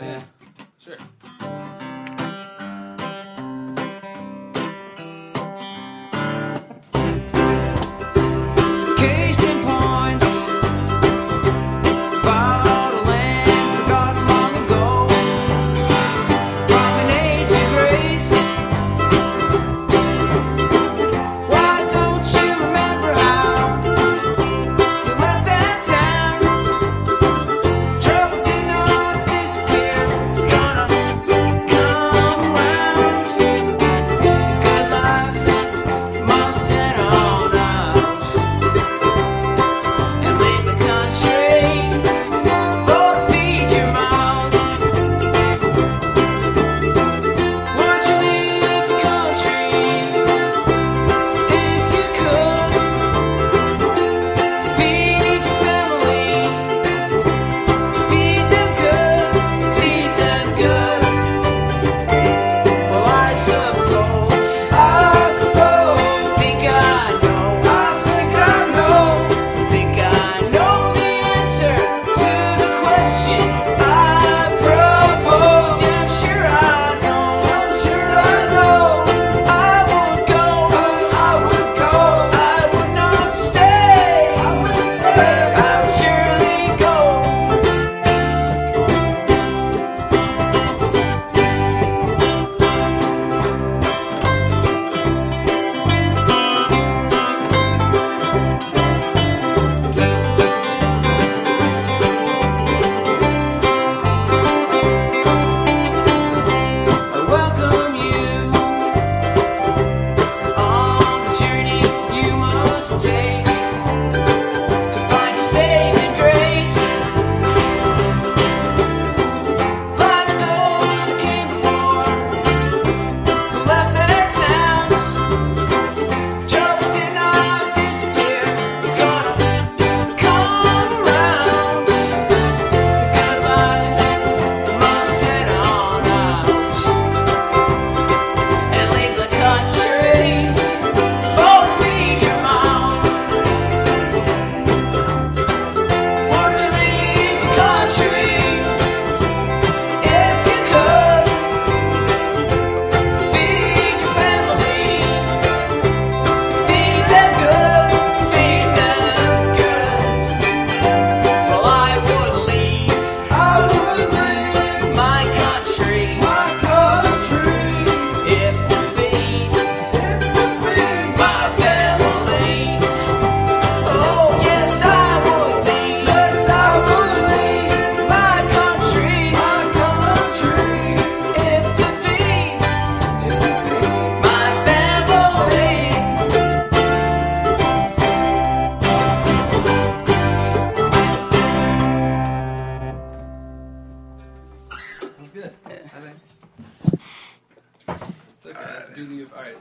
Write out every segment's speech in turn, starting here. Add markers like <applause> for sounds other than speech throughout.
Yeah.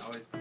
Always.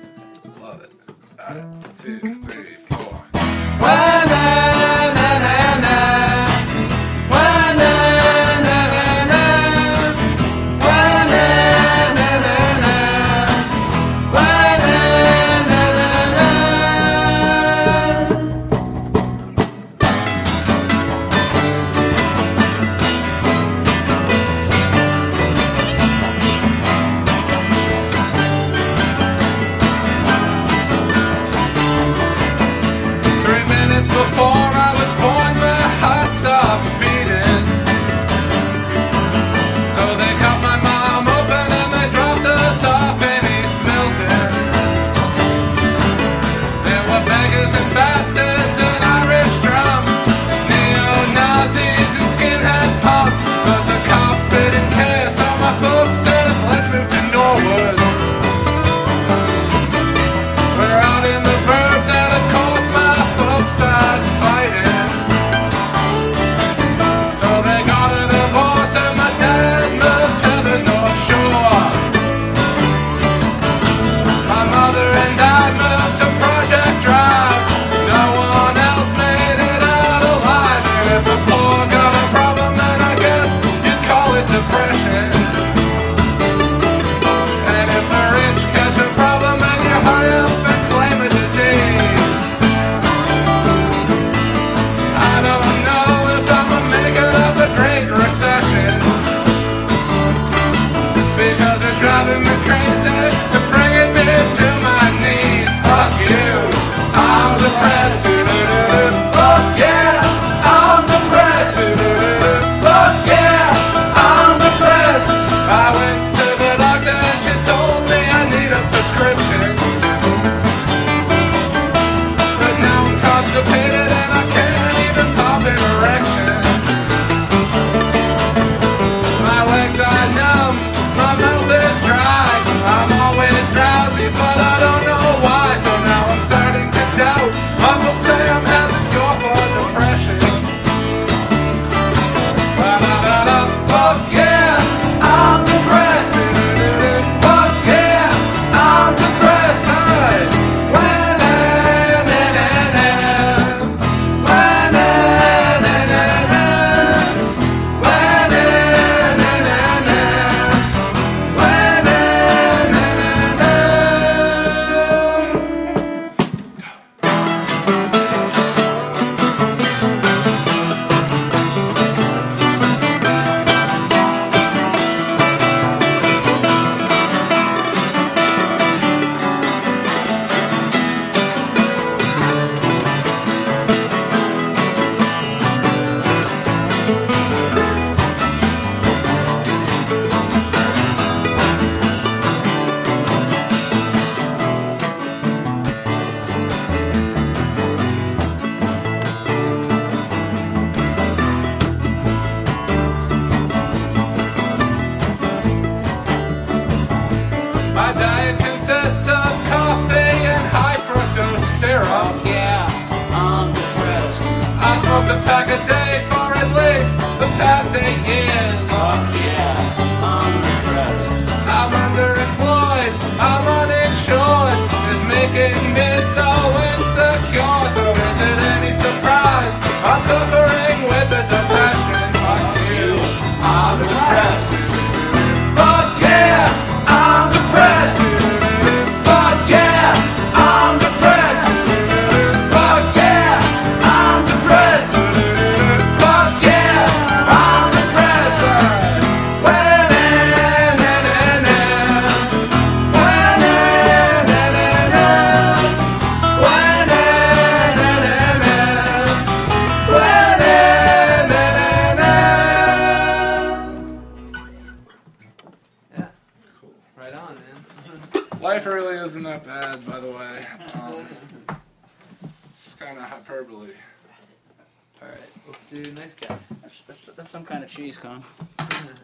cheese cone. Alright.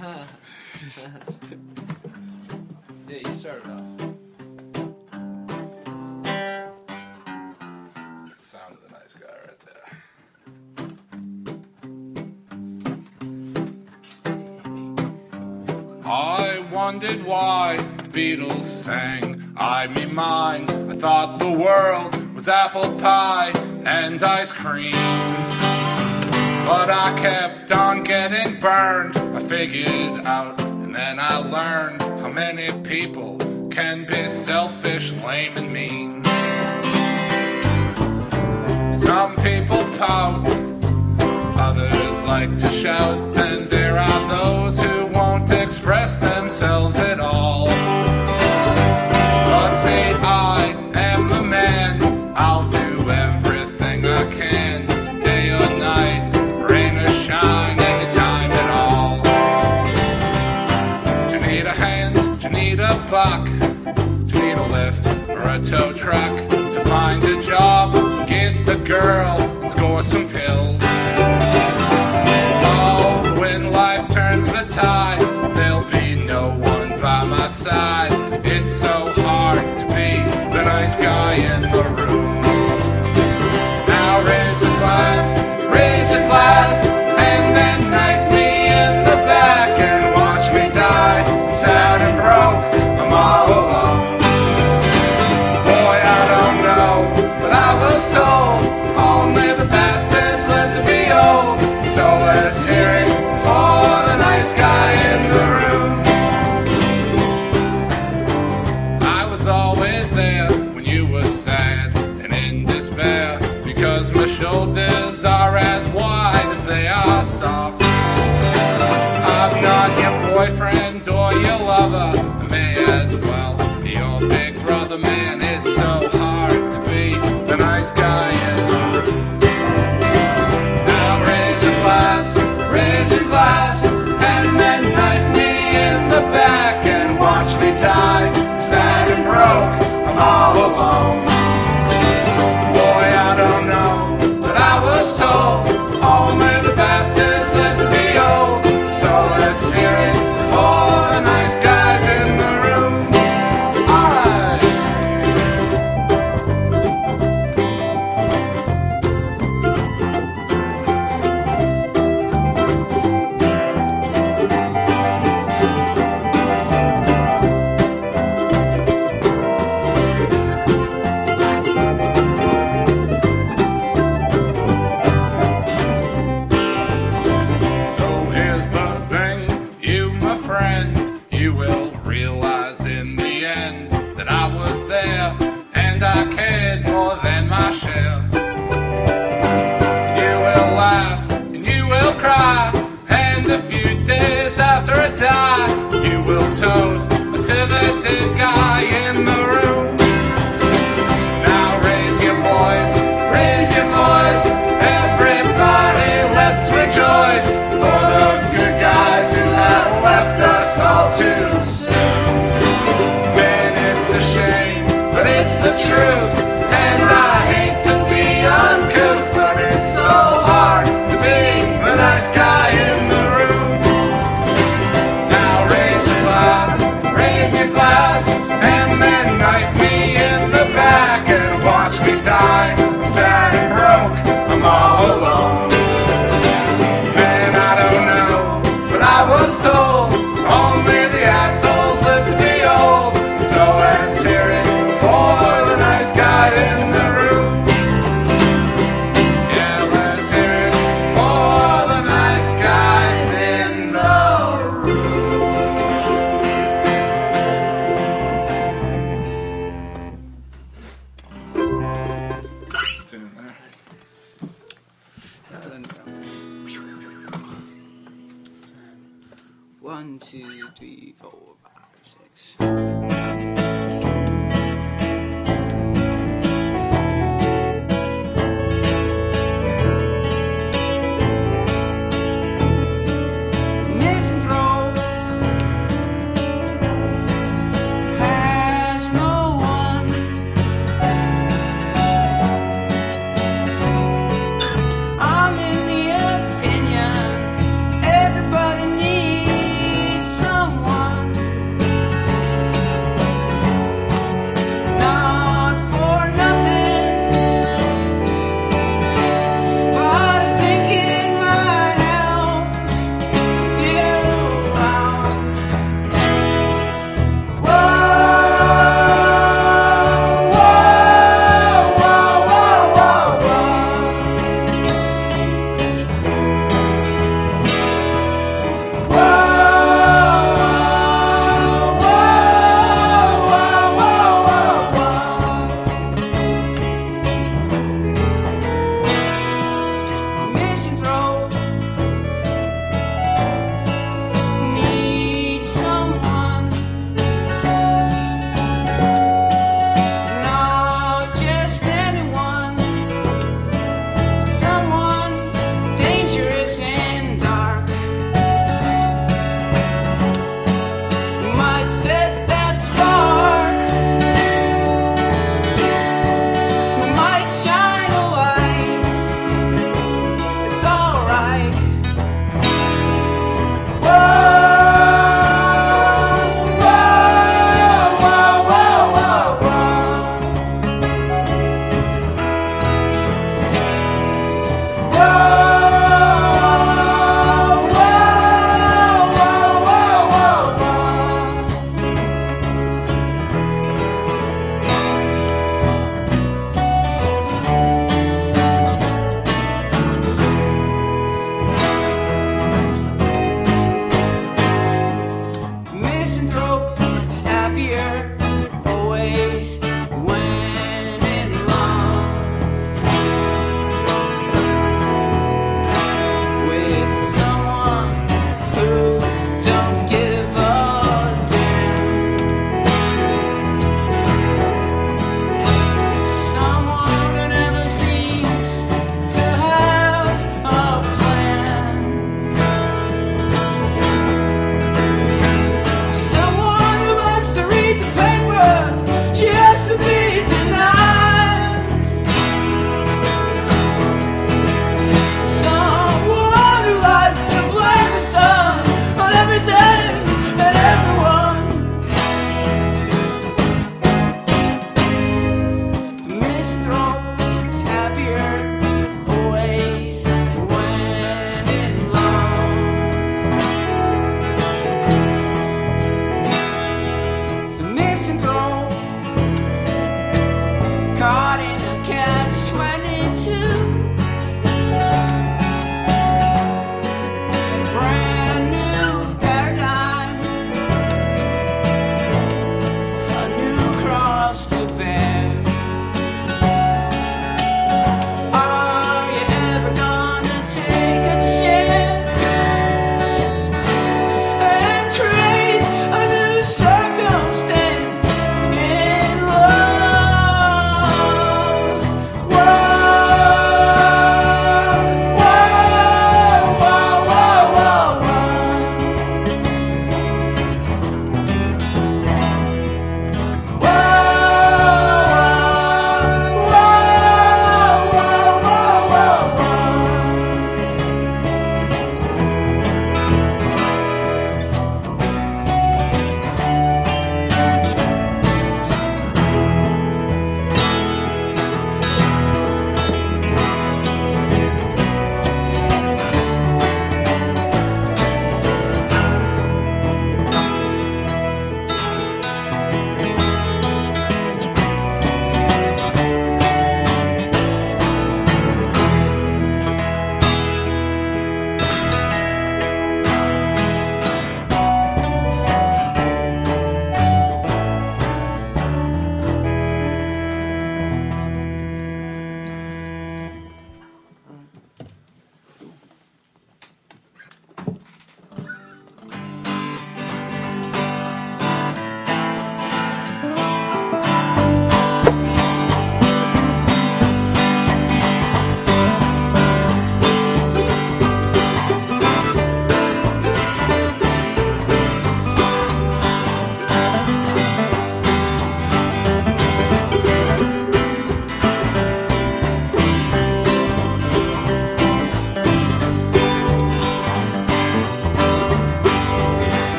<laughs> yeah, you started off. I wondered why the Beatles sang I Me Mine. I thought the world was apple pie and ice cream. But I kept on getting burned. I figured out, and then I learned how many people can be selfish, lame, and mean. Some people pout, others like to shout, and there are those who won't express themselves at all. tow truck to find a job, get the girl, score some pills. Oh, when life turns the tide, there'll be no one by my side. It's so hard to be the nice guy in the room.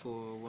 Three,